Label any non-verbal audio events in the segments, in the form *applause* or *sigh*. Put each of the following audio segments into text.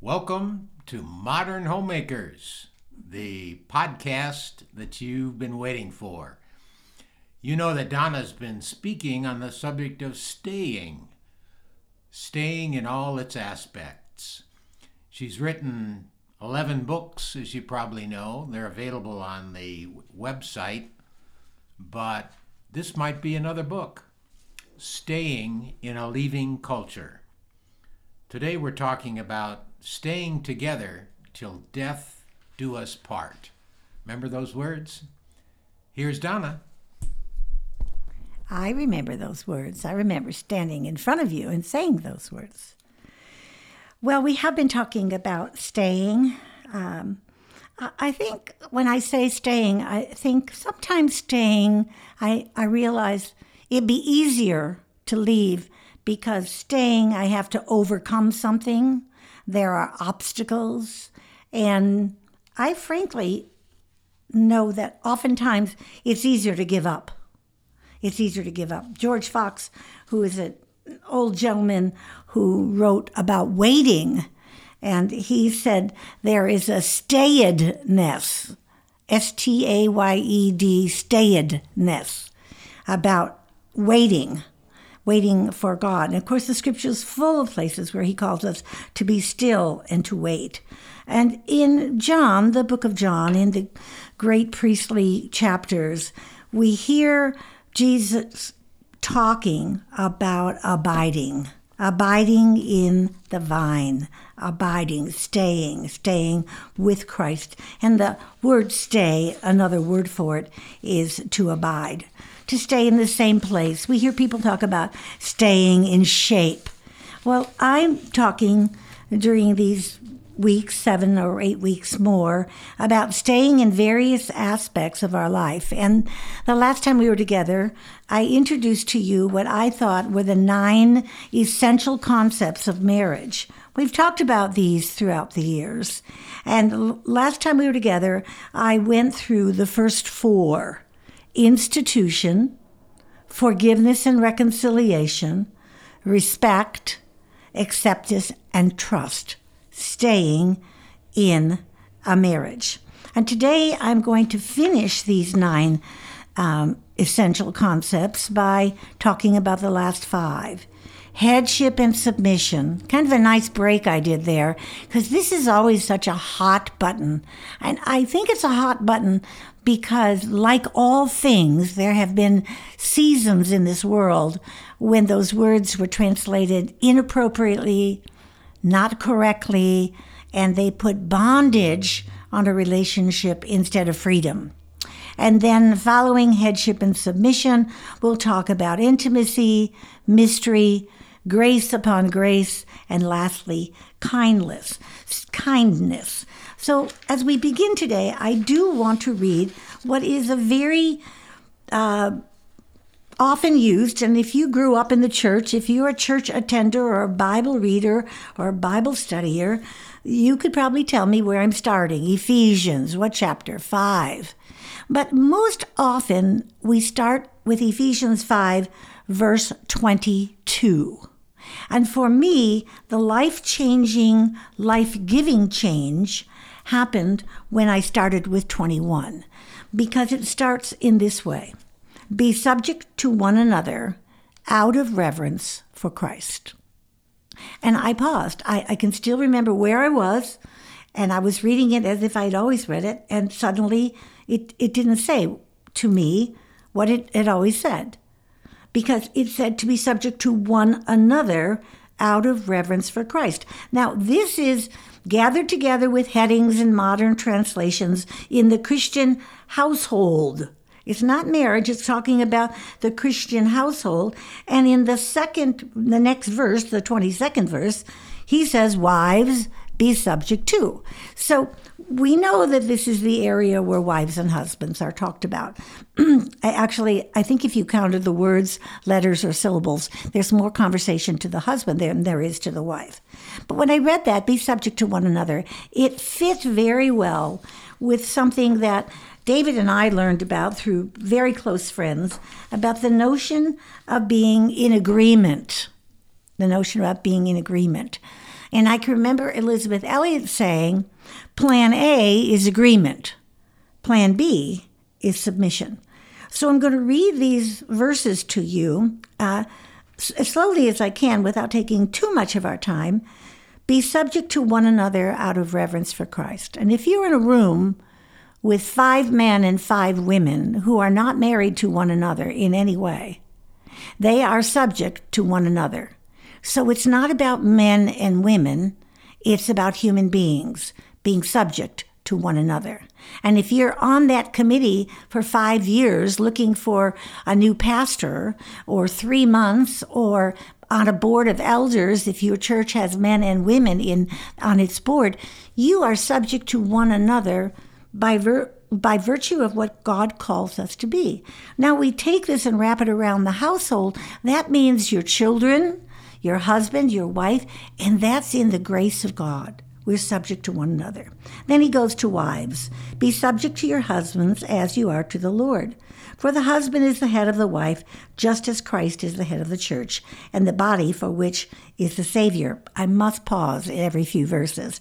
Welcome to Modern Homemakers, the podcast that you've been waiting for. You know that Donna's been speaking on the subject of staying, staying in all its aspects. She's written 11 books, as you probably know. They're available on the website, but this might be another book Staying in a Leaving Culture. Today we're talking about staying together till death do us part. Remember those words? Here's Donna. I remember those words. I remember standing in front of you and saying those words. Well, we have been talking about staying. Um, I think when I say staying, I think sometimes staying, I, I realize it'd be easier to leave because staying, I have to overcome something there are obstacles. And I frankly know that oftentimes it's easier to give up. It's easier to give up. George Fox, who is an old gentleman who wrote about waiting, and he said there is a stayedness, S T A Y E D, stayedness, about waiting waiting for God. And of course, the scripture is full of places where he calls us to be still and to wait. And in John, the book of John, in the great priestly chapters, we hear Jesus talking about abiding, abiding in the vine, abiding, staying, staying with Christ. And the word stay, another word for it, is to abide to stay in the same place. We hear people talk about staying in shape. Well, I'm talking during these weeks, seven or eight weeks more, about staying in various aspects of our life. And the last time we were together, I introduced to you what I thought were the nine essential concepts of marriage. We've talked about these throughout the years. And last time we were together, I went through the first four institution, forgiveness and reconciliation, respect, acceptance, and trust, staying in a marriage. And today I'm going to finish these nine um, essential concepts by talking about the last five. Headship and submission. Kind of a nice break I did there because this is always such a hot button. And I think it's a hot button because, like all things, there have been seasons in this world when those words were translated inappropriately, not correctly, and they put bondage on a relationship instead of freedom. And then, following headship and submission, we'll talk about intimacy, mystery, grace upon grace, and lastly, kindness. Kindness. So, as we begin today, I do want to read what is a very uh, often used, and if you grew up in the church, if you're a church attender or a Bible reader or a Bible studier, you could probably tell me where I'm starting. Ephesians, what chapter? 5. But most often we start with Ephesians 5, verse 22. And for me, the life changing, life giving change happened when I started with 21, because it starts in this way Be subject to one another out of reverence for Christ. And I paused. I, I can still remember where I was, and I was reading it as if I'd always read it, and suddenly it, it didn't say to me what it had always said. Because it said to be subject to one another out of reverence for Christ. Now, this is gathered together with headings in modern translations in the Christian household. It's not marriage, it's talking about the Christian household. And in the second, the next verse, the 22nd verse, he says, Wives, be subject to. So we know that this is the area where wives and husbands are talked about. *clears throat* I actually, I think if you counted the words, letters, or syllables, there's more conversation to the husband than there is to the wife. But when I read that, be subject to one another, it fit very well with something that David and I learned about through very close friends about the notion of being in agreement. The notion about being in agreement. And I can remember Elisabeth Elliot saying, Plan A is agreement, Plan B is submission. So I'm going to read these verses to you uh, as slowly as I can without taking too much of our time. Be subject to one another out of reverence for Christ. And if you're in a room with five men and five women who are not married to one another in any way, they are subject to one another. So it's not about men and women, it's about human beings being subject to one another. And if you're on that committee for five years looking for a new pastor, or three months, or on a board of elders, if your church has men and women in on its board, you are subject to one another by by virtue of what God calls us to be. Now we take this and wrap it around the household. That means your children, your husband, your wife, and that's in the grace of God. We're subject to one another. Then he goes to wives. Be subject to your husbands as you are to the Lord. For the husband is the head of the wife, just as Christ is the head of the church, and the body for which is the Savior. I must pause every few verses.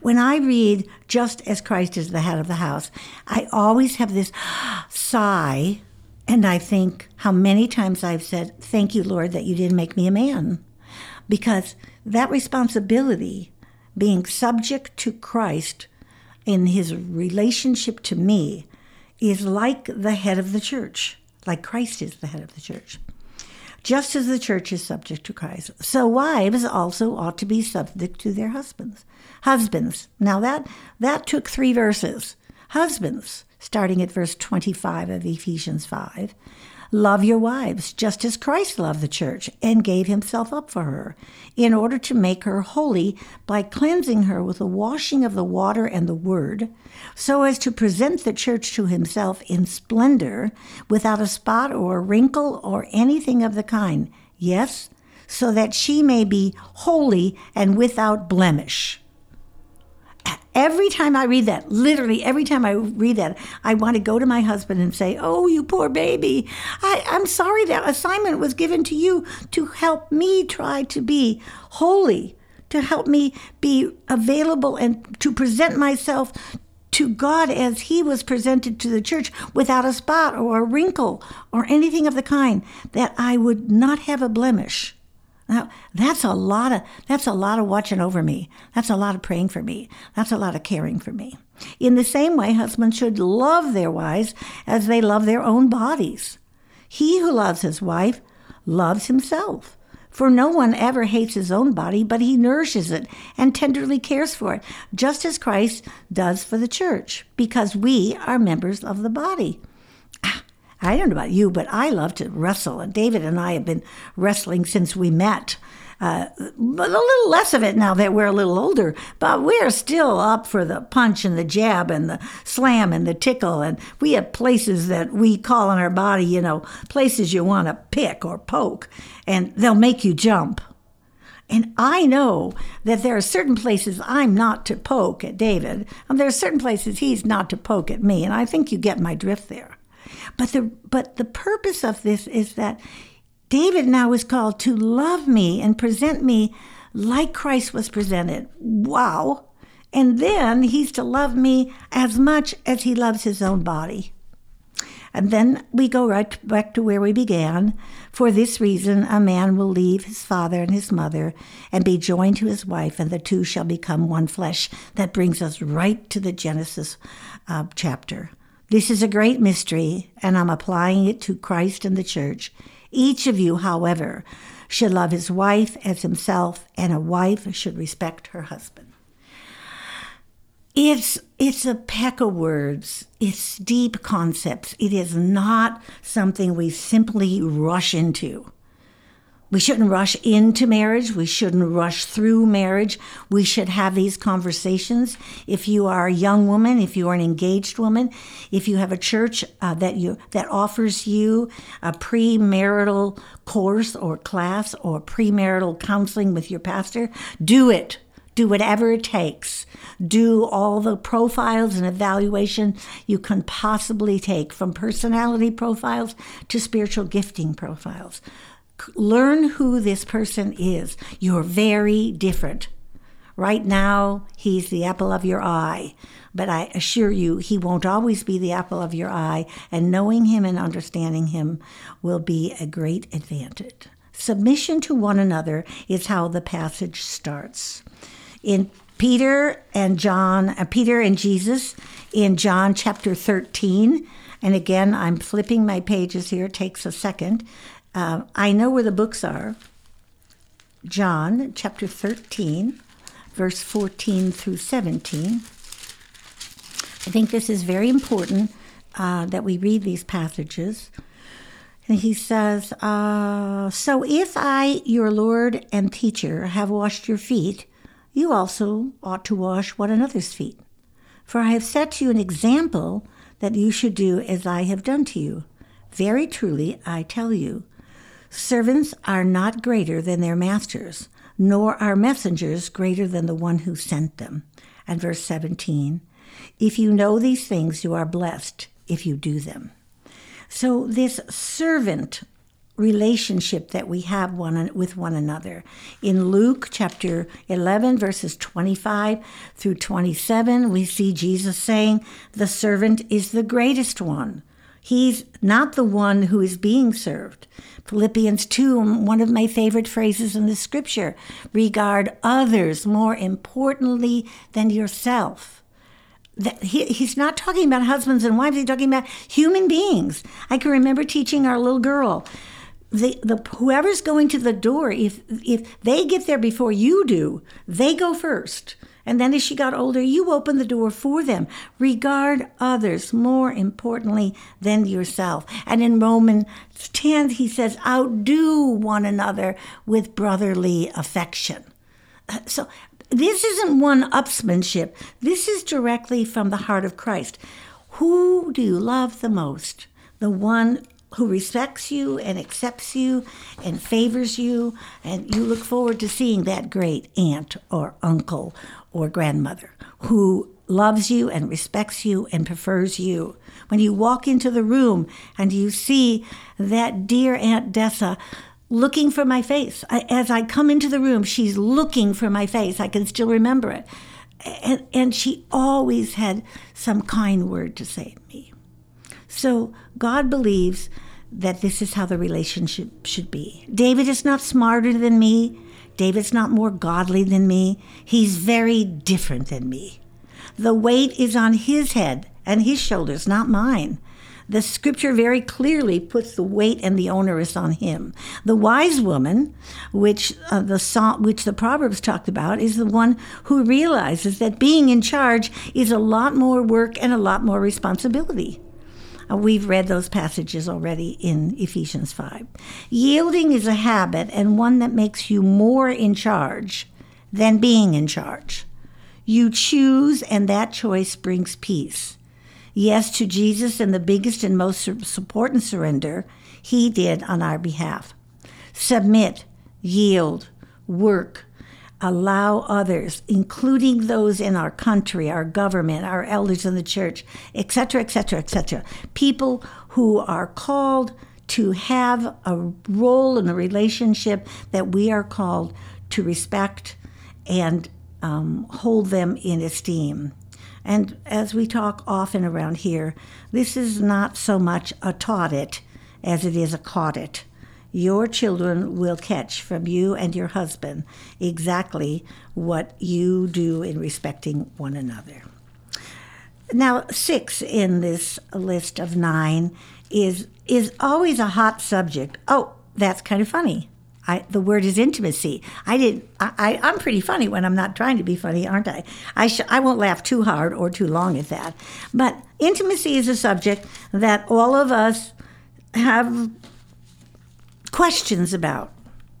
When I read, just as Christ is the head of the house, I always have this sigh and I think how many times I've said, Thank you, Lord, that you didn't make me a man. Because that responsibility, being subject to Christ in his relationship to me, is like the head of the church, like Christ is the head of the church. Just as the church is subject to Christ, so wives also ought to be subject to their husbands. Husbands. Now that that took three verses. Husbands starting at verse 25 of Ephesians 5. Love your wives, just as Christ loved the church and gave himself up for her, in order to make her holy by cleansing her with the washing of the water and the word, so as to present the church to himself in splendor, without a spot or a wrinkle or anything of the kind. Yes, so that she may be holy and without blemish. Every time I read that, literally every time I read that, I want to go to my husband and say, Oh, you poor baby. I, I'm sorry that assignment was given to you to help me try to be holy, to help me be available and to present myself to God as He was presented to the church without a spot or a wrinkle or anything of the kind, that I would not have a blemish. Now, that's a lot of that's a lot of watching over me. That's a lot of praying for me. That's a lot of caring for me. In the same way, husbands should love their wives as they love their own bodies. He who loves his wife loves himself. For no one ever hates his own body, but he nourishes it and tenderly cares for it, just as Christ does for the church, because we are members of the body. I don't know about you, but I love to wrestle. And David and I have been wrestling since we met. Uh, but a little less of it now that we're a little older, but we're still up for the punch and the jab and the slam and the tickle. And we have places that we call in our body, you know, places you want to pick or poke, and they'll make you jump. And I know that there are certain places I'm not to poke at David, and there are certain places he's not to poke at me. And I think you get my drift there. But the but the purpose of this is that David now is called to love me and present me like Christ was presented. Wow. And then he's to love me as much as he loves his own body. And then we go right back to where we began. For this reason, a man will leave his father and his mother and be joined to his wife, and the two shall become one flesh. That brings us right to the Genesis uh, chapter. This is a great mystery, and I'm applying it to Christ and the church. Each of you, however, should love his wife as himself, and a wife should respect her husband. It's it's a peck of words. It's deep concepts. It is not something we simply rush into. We shouldn't rush into marriage. We shouldn't rush through marriage. We should have these conversations. If you are a young woman, if you are an engaged woman, if you have a church uh, that you that offers you a premarital course or class or premarital counseling with your pastor, do it. Do whatever it takes. Do all the profiles and evaluation you can possibly take, from personality profiles to spiritual gifting profiles learn who this person is. You're very different. Right now, he's the apple of your eye, but I assure you, he won't always be the apple of your eye, and knowing him and understanding him will be a great advantage. Submission to one another is how the passage starts. In Peter and John, uh, Peter and Jesus in John chapter 13, and again, I'm flipping my pages here, it takes a second. Uh, I know where the books are. John chapter 13, verse 14 through 17. I think this is very important uh, that we read these passages. And he says, uh, So if I, your Lord and teacher, have washed your feet, you also ought to wash one another's feet. For I have set you an example that you should do as I have done to you. Very truly, I tell you, Servants are not greater than their masters, nor are messengers greater than the one who sent them. And verse 17 If you know these things, you are blessed if you do them. So, this servant relationship that we have one with one another. In Luke chapter 11 verses 25 through 27, we see Jesus saying, "The servant is the greatest one." He's not the one who is being served. Philippians 2, one of my favorite phrases in the scripture regard others more importantly than yourself. That he, he's not talking about husbands and wives, he's talking about human beings. I can remember teaching our little girl. The, the whoever's going to the door, if if they get there before you do, they go first. And then as she got older, you opened the door for them. Regard others more importantly than yourself. And in Romans 10, he says, outdo one another with brotherly affection. Uh, so this isn't one upsmanship. This is directly from the heart of Christ. Who do you love the most? The one who respects you and accepts you and favors you, and you look forward to seeing that great aunt or uncle or grandmother who loves you and respects you and prefers you. When you walk into the room and you see that dear Aunt Dessa looking for my face, I, as I come into the room, she's looking for my face. I can still remember it. And, and she always had some kind word to say to me. So God believes that this is how the relationship should be. David is not smarter than me. David's not more godly than me. He's very different than me. The weight is on his head and his shoulders, not mine. The scripture very clearly puts the weight and the onerous on him. The wise woman, which uh, the which the Proverbs talked about, is the one who realizes that being in charge is a lot more work and a lot more responsibility. Uh, we've read those passages already in Ephesians 5. Yielding is a habit and one that makes you more in charge than being in charge. You choose, and that choice brings peace. Yes to Jesus and the biggest and most important surrender he did on our behalf. Submit, yield, work, allow others, including those in our country, our government, our elders in the church, etc., etc., etc., people who are called to have a role in a relationship that we are called to respect and um, hold them in esteem. And as we talk often around here, this is not so much a taught it as it is a caught it your children will catch from you and your husband exactly what you do in respecting one another. Now, six in this list of nine is is always a hot subject. Oh, that's kind of funny. I, the word is intimacy. I didn't. I, I, am pretty funny when I'm not trying to be funny, aren't I? I, sh- I won't laugh too hard or too long at that. But intimacy is a subject that all of us have questions about.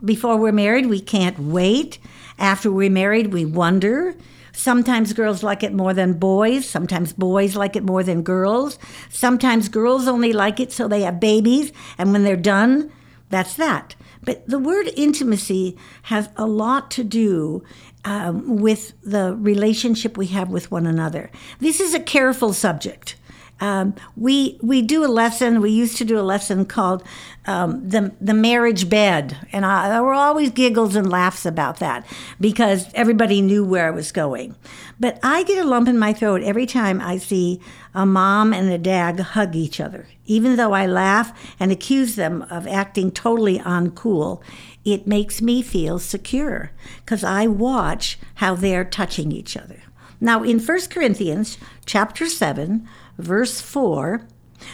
before we're married, we can't wait. After we're married, we wonder. Sometimes girls like it more than boys. Sometimes boys like it more than girls. Sometimes girls only like it so they have babies, and when they're done, that's that. But the word intimacy has a lot to do um, with the relationship we have with one another. This is a careful subject. Um, we we do a lesson. We used to do a lesson called um, the the marriage bed, and I, there were always giggles and laughs about that because everybody knew where I was going. But I get a lump in my throat every time I see a mom and a dad hug each other, even though I laugh and accuse them of acting totally uncool. It makes me feel secure because I watch how they're touching each other. Now, in 1 Corinthians chapter 7, verse 4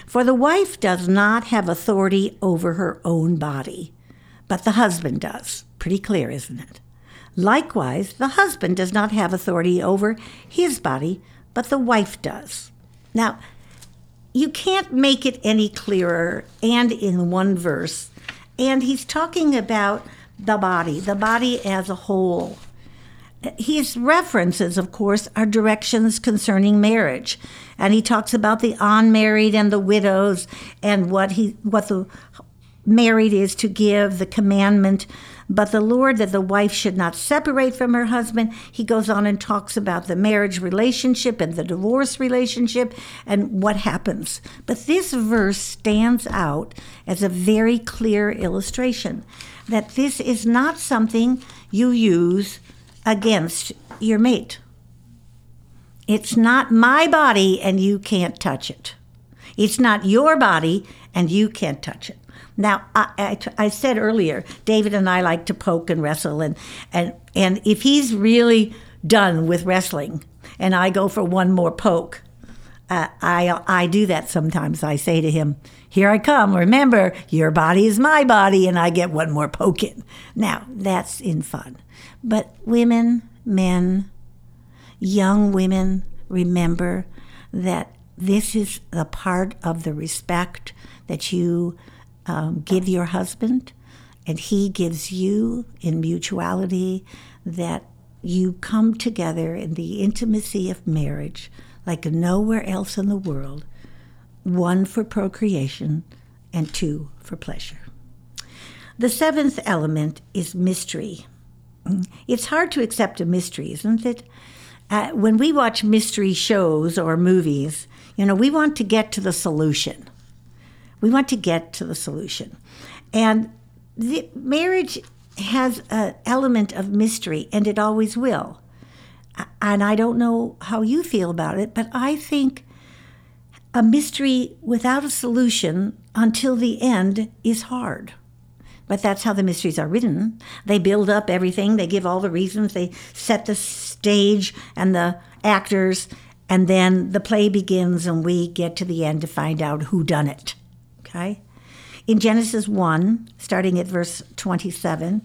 For the wife does not have authority over her own body, but the husband does. Pretty clear, isn't it? Likewise, the husband does not have authority over his body, but the wife does. Now, you can't make it any clearer and in one verse. And he's talking about the body, the body as a whole his references, of course, are directions concerning marriage, and he talks about the unmarried and the widows, and what he what the married is to give the commandment. But the Lord that the wife should not separate from her husband. He goes on and talks about the marriage relationship and the divorce relationship and what happens. But this verse stands out as a very clear illustration that this is not something you use against your mate. It's not my body and you can't touch it. It's not your body and you can't touch it. Now, I, I, I, said earlier, David and I like to poke and wrestle, and, and, and if he's really done with wrestling and I go for one more poke, I, I do that sometimes. I say to him, Here I come. Remember, your body is my body, and I get one more poke in. Now, that's in fun. But women, men, young women, remember that this is the part of the respect that you um, give your husband, and he gives you in mutuality that you come together in the intimacy of marriage like nowhere else in the world one for procreation and two for pleasure. The seventh element is mystery. It's hard to accept a mystery, isn't it? Uh, when we watch mystery shows or movies, you know, we want to get to the solution. We want to get to the solution. And the marriage has an element of mystery, and it always will. And I don't know how you feel about it, but I think a mystery without a solution until the end is hard. But that's how the mysteries are written. They build up everything, they give all the reasons, they set the stage and the actors, and then the play begins and we get to the end to find out who done it. Okay? In Genesis 1, starting at verse 27,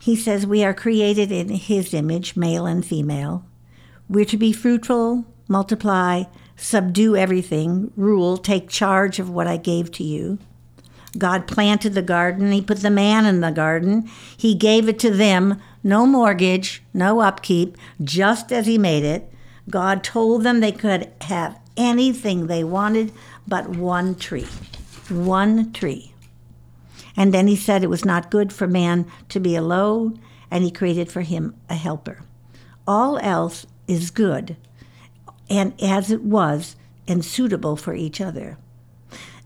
he says, We are created in his image, male and female. We're to be fruitful, multiply, subdue everything, rule, take charge of what I gave to you. God planted the garden. He put the man in the garden. He gave it to them, no mortgage, no upkeep, just as He made it. God told them they could have anything they wanted but one tree. One tree. And then He said it was not good for man to be alone, and He created for him a helper. All else is good, and as it was, and suitable for each other.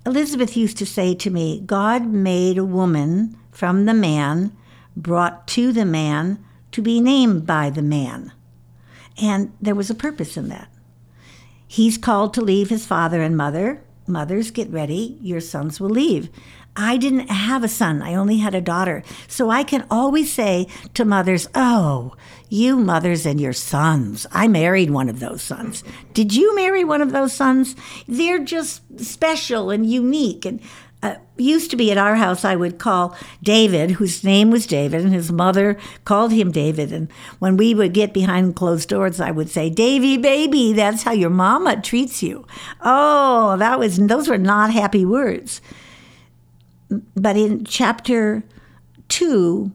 Elisabeth used to say to me, God made a woman from the man, brought to the man, to be named by the man. And there was a purpose in that. He's called to leave his father and mother. Mothers, get ready, your sons will leave. I didn't have a son, I only had a daughter. So I can always say to mothers, Oh, you mothers and your sons. I married one of those sons. Did you marry one of those sons? They're just special and unique. And uh, used to be at our house, I would call David, whose name was David, and his mother called him David. And when we would get behind closed doors, I would say, Davy, baby, that's how your mama treats you. Oh, that was, those were not happy words but in chapter 2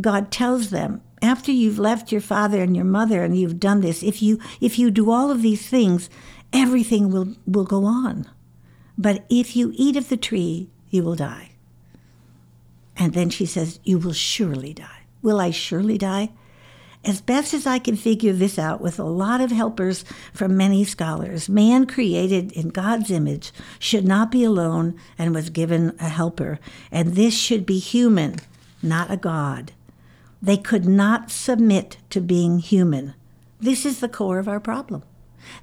God tells them, after you've left your father and your mother and you've done this, if you if you do all of these things, everything will, will go on. But if you eat of the tree, you will die. And then she says, You will surely die. Will I surely die? As best as I can figure this out with a lot of helpers from many scholars, man created in God's image should not be alone and was given a helper. And this should be human, not a God. They could not submit to being human. This is the core of our problem.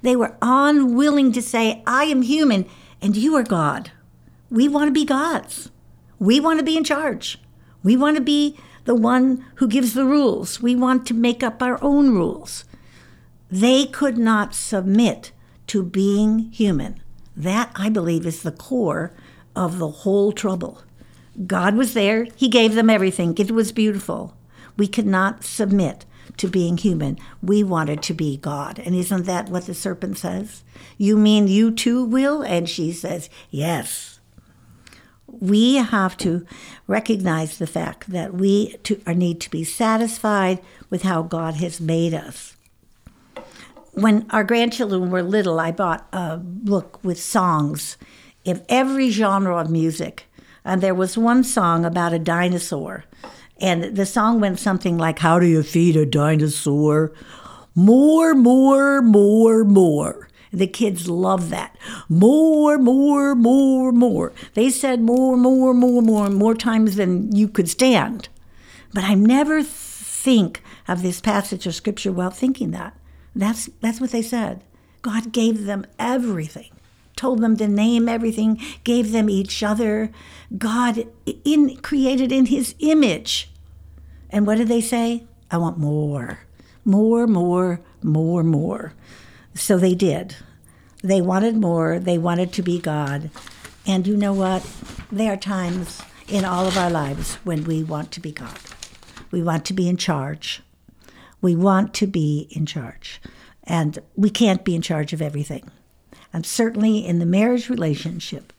They were unwilling to say, I am human and you are God. We want to be gods. We want to be in charge. We want to be the one who gives the rules. We want to make up our own rules. They could not submit to being human. That, I believe, is the core of the whole trouble. God was there, He gave them everything, it was beautiful. We could not submit to being human. We wanted to be God. And isn't that what the serpent says? You mean you too will? And she says, Yes we have to recognize the fact that we to, need to be satisfied with how God has made us. When our grandchildren were little, I bought a book with songs of every genre of music. And there was one song about a dinosaur. And the song went something like, How do you feed a dinosaur? More, more, more, more. The kids love that. More, more, more, more. They said more, more, more, more, more times than you could stand. But I never think of this passage of scripture while thinking that. That's that's what they said. God gave them everything. Told them to name everything, gave them each other. God in created in his image. And what did they say? I want more. More, more, more, more. So they did. They wanted more. They wanted to be God. And you know what? There are times in all of our lives when we want to be God. We want to be in charge. We want to be in charge. And we can't be in charge of everything. And certainly in the marriage relationship,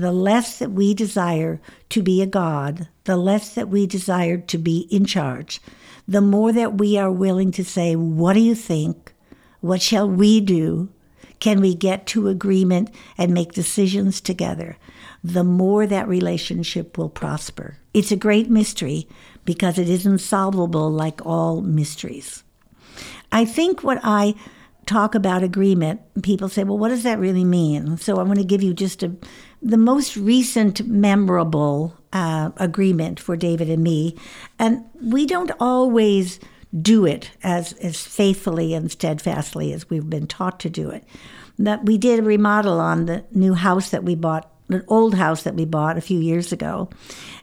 the less that we desire to be a God, the less that we desire to be in charge, the more that we are willing to say, What do you think? What shall we do? Can we get to agreement and make decisions together? The more that relationship will prosper. It's a great mystery because it isn't solvable like all mysteries. I think what I talk about agreement, people say, well, what does that really mean? So I'm going to give you just a, the most recent memorable uh, agreement for David and me. And we don't always do it as, as faithfully and steadfastly as we've been taught to do it. That we did a remodel on the new house that we bought, an old house that we bought a few years ago.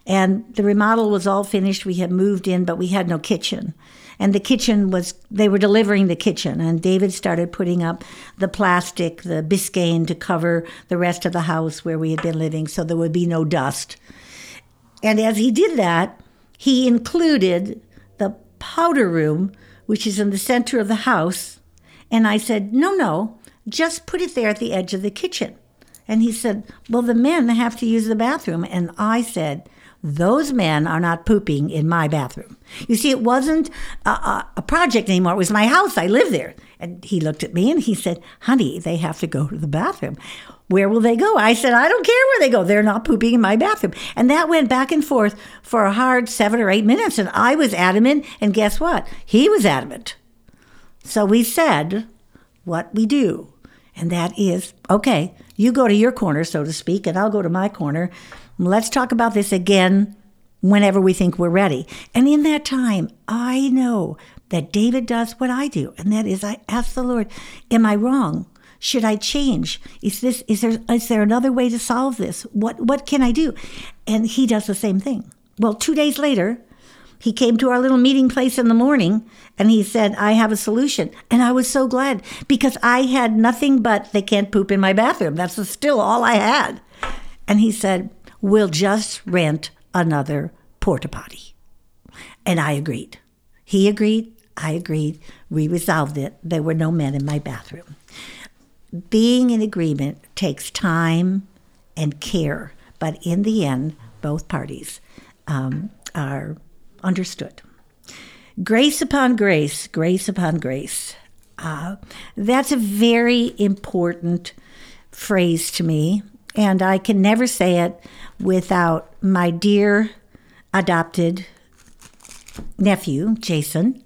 And the remodel was all finished. We had moved in, but we had no kitchen. And the kitchen was, they were delivering the kitchen. And David started putting up the plastic, the Visqueen to cover the rest of the house where we had been living so there would be no dust. And as he did that, he included the powder room, which is in the center of the house. And I said, No, no, just put it there at the edge of the kitchen. And he said, Well, the men have to use the bathroom. And I said, Those men are not pooping in my bathroom. You see, it wasn't a, a, a project anymore. It was my house. I live there. And he looked at me and he said, Honey, they have to go to the bathroom. Where will they go? I said, I don't care where they go. They're not pooping in my bathroom. And that went back and forth for a hard seven or eight minutes. And I was adamant. And guess what? He was adamant. So we said what we do. And that is okay, you go to your corner, so to speak, and I'll go to my corner. Let's talk about this again whenever we think we're ready. And in that time, I know that David does what I do, and that is I ask the Lord, Am I wrong? Should I change? Is this is there is there another way to solve this? What what can I do? And he does the same thing. Well, two days later, he came to our little meeting place in the morning and he said, I have a solution. And I was so glad because I had nothing but they can't poop in my bathroom. That's still all I had. And he said, We'll just rent another porta potty. And I agreed. He agreed. I agreed. We resolved it. There were no men in my bathroom being in agreement takes time and care, but in the end, both parties um, are understood. Grace upon grace, grace upon grace. Uh, that's a very important phrase to me, and I can never say it without my dear adopted nephew, Jason,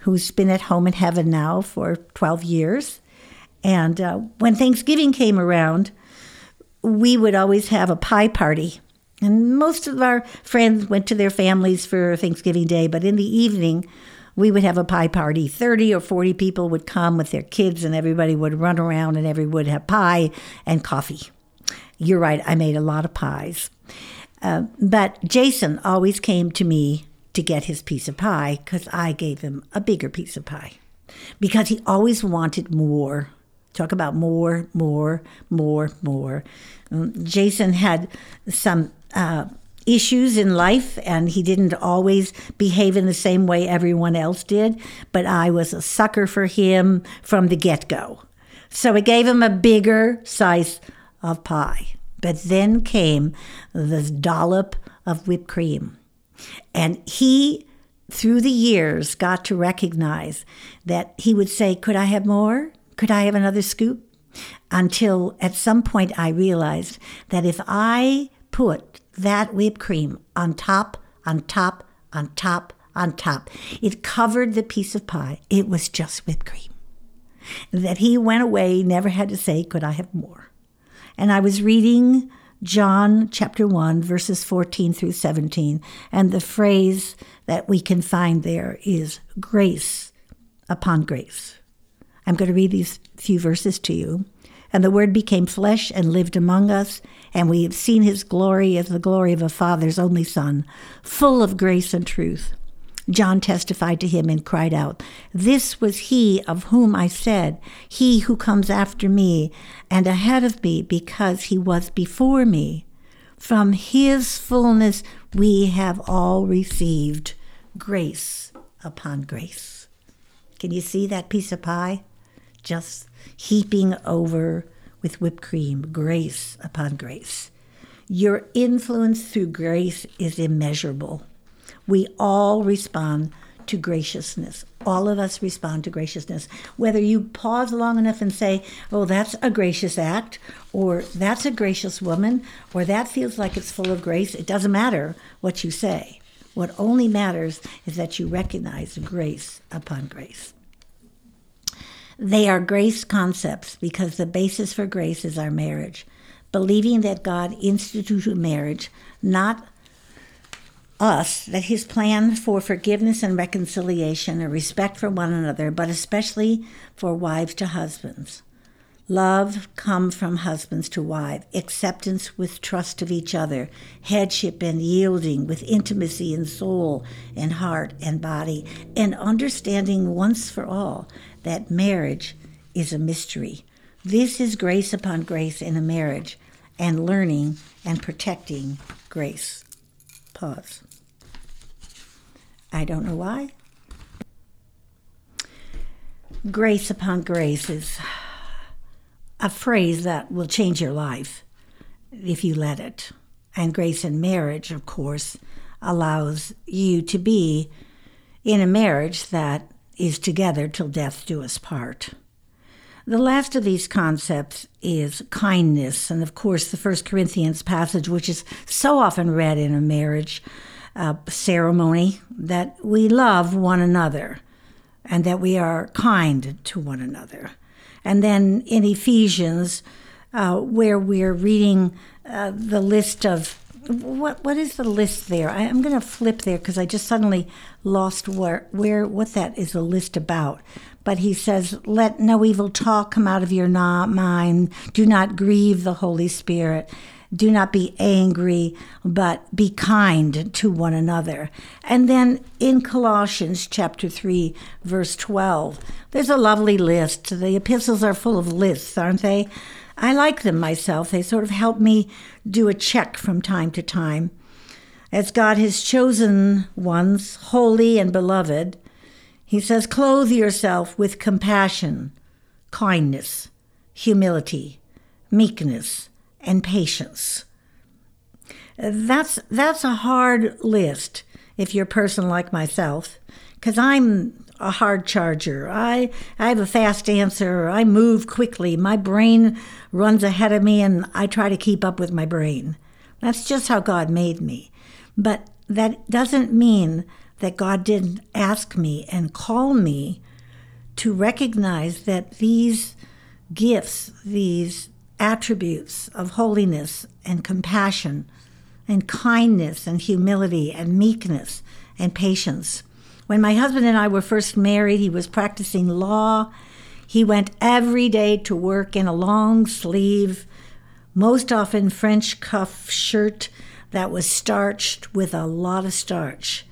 who's been at home in heaven now for 12 years. And uh, when Thanksgiving came around, we would always have a pie party. And most of our friends went to their families for Thanksgiving Day, but in the evening, we would have a pie party. 30 or 40 people would come with their kids, and everybody would run around and everyone would have pie and coffee. You're right, I made a lot of pies. Uh, but Jason always came to me to get his piece of pie because I gave him a bigger piece of pie because he always wanted more. Talk about more, more, more, more. Um, Jason had some uh, issues in life and he didn't always behave in the same way everyone else did, but I was a sucker for him from the get go. So I gave him a bigger size of pie. But then came this dollop of whipped cream. And he, through the years, got to recognize that he would say, Could I have more? Could I have another scoop? Until at some point I realized that if I put that whipped cream on top, on top, on top, on top, it covered the piece of pie. It was just whipped cream. That he went away, never had to say, Could I have more? And I was reading John chapter 1, verses 14 through 17. And the phrase that we can find there is grace upon grace. I'm going to read these few verses to you. And the Word became flesh and lived among us, and we have seen his glory as the glory of a Father's only Son, full of grace and truth. John testified to him and cried out, This was he of whom I said, He who comes after me and ahead of me, because he was before me. From his fullness we have all received grace upon grace. Can you see that piece of pie? Just heaping over with whipped cream, grace upon grace. Your influence through grace is immeasurable we all respond to graciousness. All of us respond to graciousness. Whether you pause long enough and say, oh, that's a gracious act, or that's a gracious woman, or that feels like it's full of grace, it doesn't matter what you say. What only matters is that you recognize grace upon grace. They are grace concepts because the basis for grace is our marriage. Believing that God instituted marriage not us that his plan for forgiveness and reconciliation and respect for one another, but especially for wives to husbands. Love come from husbands to wives, acceptance with trust of each other, headship and yielding with intimacy in soul and heart and body, and understanding once for all that marriage is a mystery. This is grace upon grace in a marriage, and learning and protecting grace. Pause. I don't know why. Grace upon grace is a phrase that will change your life if you let it. And grace in marriage, of course, allows you to be in a marriage that is together till death do us part. The last of these concepts is kindness, and of course, the First Corinthians passage, which is so often read in a marriage uh, ceremony that we love one another and that we are kind to one another. And then in Ephesians, uh, where we're reading uh, the list of what what is the list there? I, am going to flip there because I just suddenly lost where where what that is a list about. But he says, "Let no evil talk come out of your mind. Do not grieve the Holy Spirit." do not be angry, but be kind to one another. And then in Colossians chapter 3, verse 12, there's a lovely list. The epistles are full of lists, aren't they? I like them myself. They sort of help me do a check from time to time. As God has chosen ones, holy and beloved, he says, clothe yourself with compassion, kindness, humility, meekness, and patience. That's, that's a hard list. if you're a person like myself, because I'm a hard charger. I, I have a fast answer. I move quickly. My brain runs ahead of me, and I try to keep up with my brain. That's just how God made me. But that doesn't mean that God didn't ask me and call me to recognize that these gifts, these attributes of holiness and compassion and kindness and humility and meekness and patience. When my husband and I were first married, he was practicing law. He went every day to work in a long sleeve, most often French cuff shirt that was starched with a lot of starch.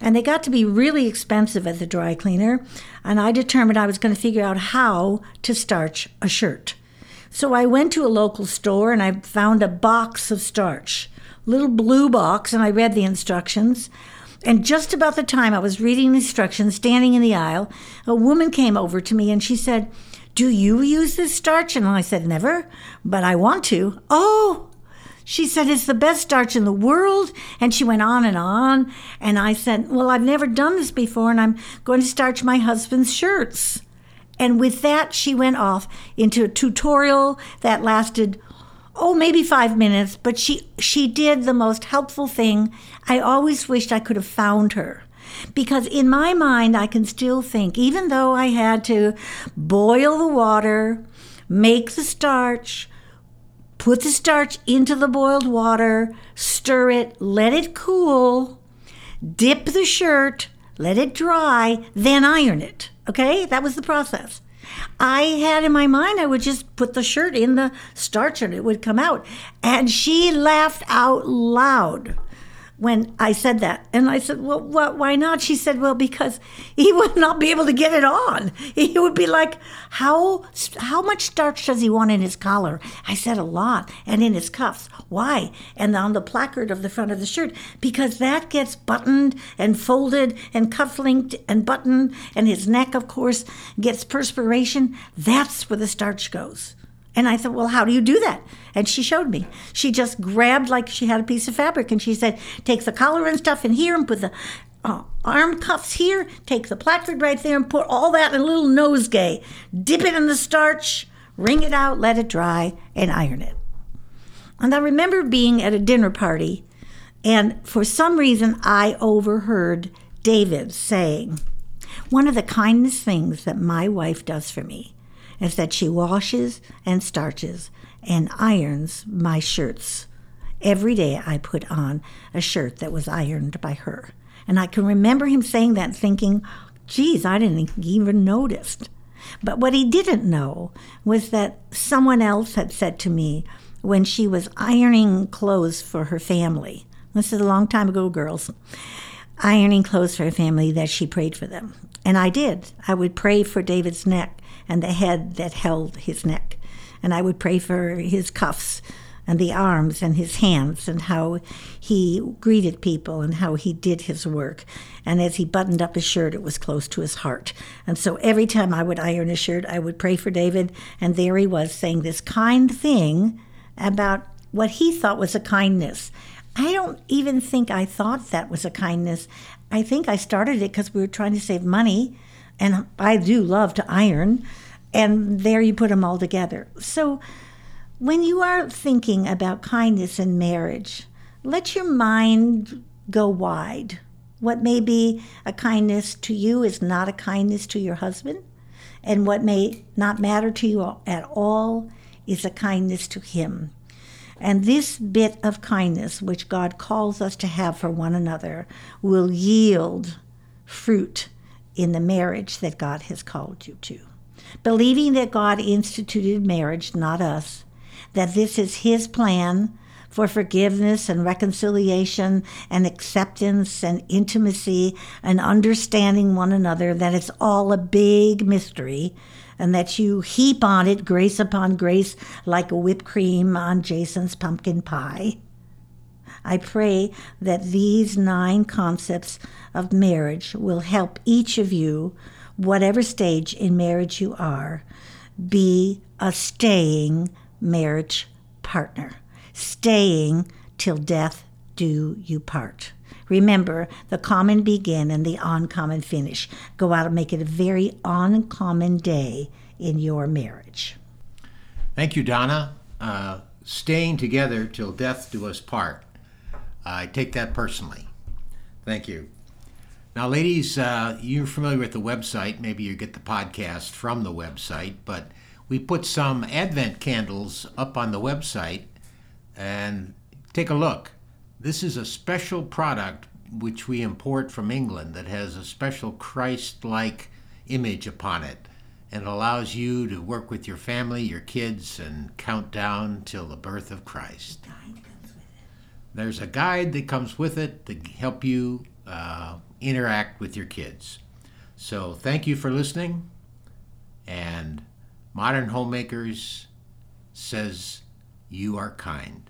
And they got to be really expensive at the dry cleaner, and I determined I was going to figure out how to starch a shirt. So I went to a local store and I found a box of starch, little blue box, and I read the instructions. And just about the time I was reading the instructions, standing in the aisle, a woman came over to me and she said, Do you use this starch? And I said, Never, but I want to. Oh, she said, It's the best starch in the world. And she went on and on. And I said, Well, I've never done this before, and I'm going to starch my husband's shirts. And with that, she went off into a tutorial that lasted, oh, maybe five minutes, but she, she did the most helpful thing. I always wished I could have found her. Because in my mind, I can still think, even though I had to boil the water, make the starch, put the starch into the boiled water, stir it, let it cool, dip the shirt, let it dry, then iron it. Okay, that was the process. I had in my mind I would just put the shirt in the starch and it would come out. And she laughed out loud when I said that. And I said, Well, what, why not? She said, Well, because he *laughs* would not be able to get it on. He would be like, How, how much starch does he want in his collar? I said, A lot. And in his cuffs. Why? And on the placard of the front of the shirt. Because that gets buttoned and folded and cuff linked and buttoned. And his neck, of course, gets perspiration. That's where the starch goes. And I thought, well, how do you do that? And she showed me. She just grabbed like she had a piece of fabric and she said, take the collar and stuff in here and put the uh, arm cuffs here, take the placard right there and put all that in a little nosegay. Dip it in the starch, wring it out, let it dry, and iron it. And I remember being at a dinner party, and for some reason I overheard David saying, One of the kindest things that my wife does for me is that she washes and starches and irons my shirts. Every day I put on a shirt that was ironed by her. And I can remember him saying that thinking, geez, I didn't even notice. But what he didn't know was that someone else had said to me when she was ironing clothes for her family. This is a long time ago, girls. Ironing clothes for her family, that she prayed for them. And I did. I would pray for David's neck and the head that held his neck. And I would pray for his cuffs and the arms and his hands and how he greeted people and how he did his work. And as he buttoned up his shirt, it was close to his heart. And so every time I would iron a shirt, I would pray for David, and there he was saying this kind thing about what he thought was a kindness. I don't even think I thought that was a kindness. I think I started it because we were trying to save money and I do love to iron, and there you put them all together. So when you are thinking about kindness in marriage, let your mind go wide. What may be a kindness to you is not a kindness to your husband, and what may not matter to you at all is a kindness to him. And this bit of kindness, which God calls us to have for one another, will yield fruit in the marriage that God has called you to. Believing that God instituted marriage, not us, that this is His plan for forgiveness and reconciliation and acceptance and intimacy and understanding one another, that it's all a big mystery, and that you heap on it grace upon grace like whipped cream on Jason's pumpkin pie. I pray that these nine concepts of marriage will help each of you, whatever stage in marriage you are, be a staying marriage partner, staying till death do you part. Remember, the common begin and the uncommon finish. Go out and make it a very uncommon day in your marriage. Thank you, Donna. Uh, staying together till death do us part. I take that personally. Thank you. Now, ladies, uh, you're familiar with the website. Maybe you get the podcast from the website, but we put some Advent candles up on the website and take a look. This is a special product which we import from England that has a special Christ like image upon it and allows you to work with your family, your kids, and count down till the birth of Christ. There's a guide that comes with it to help you uh, interact with your kids. So, thank you for listening. And Modern Homemakers says, You are kind.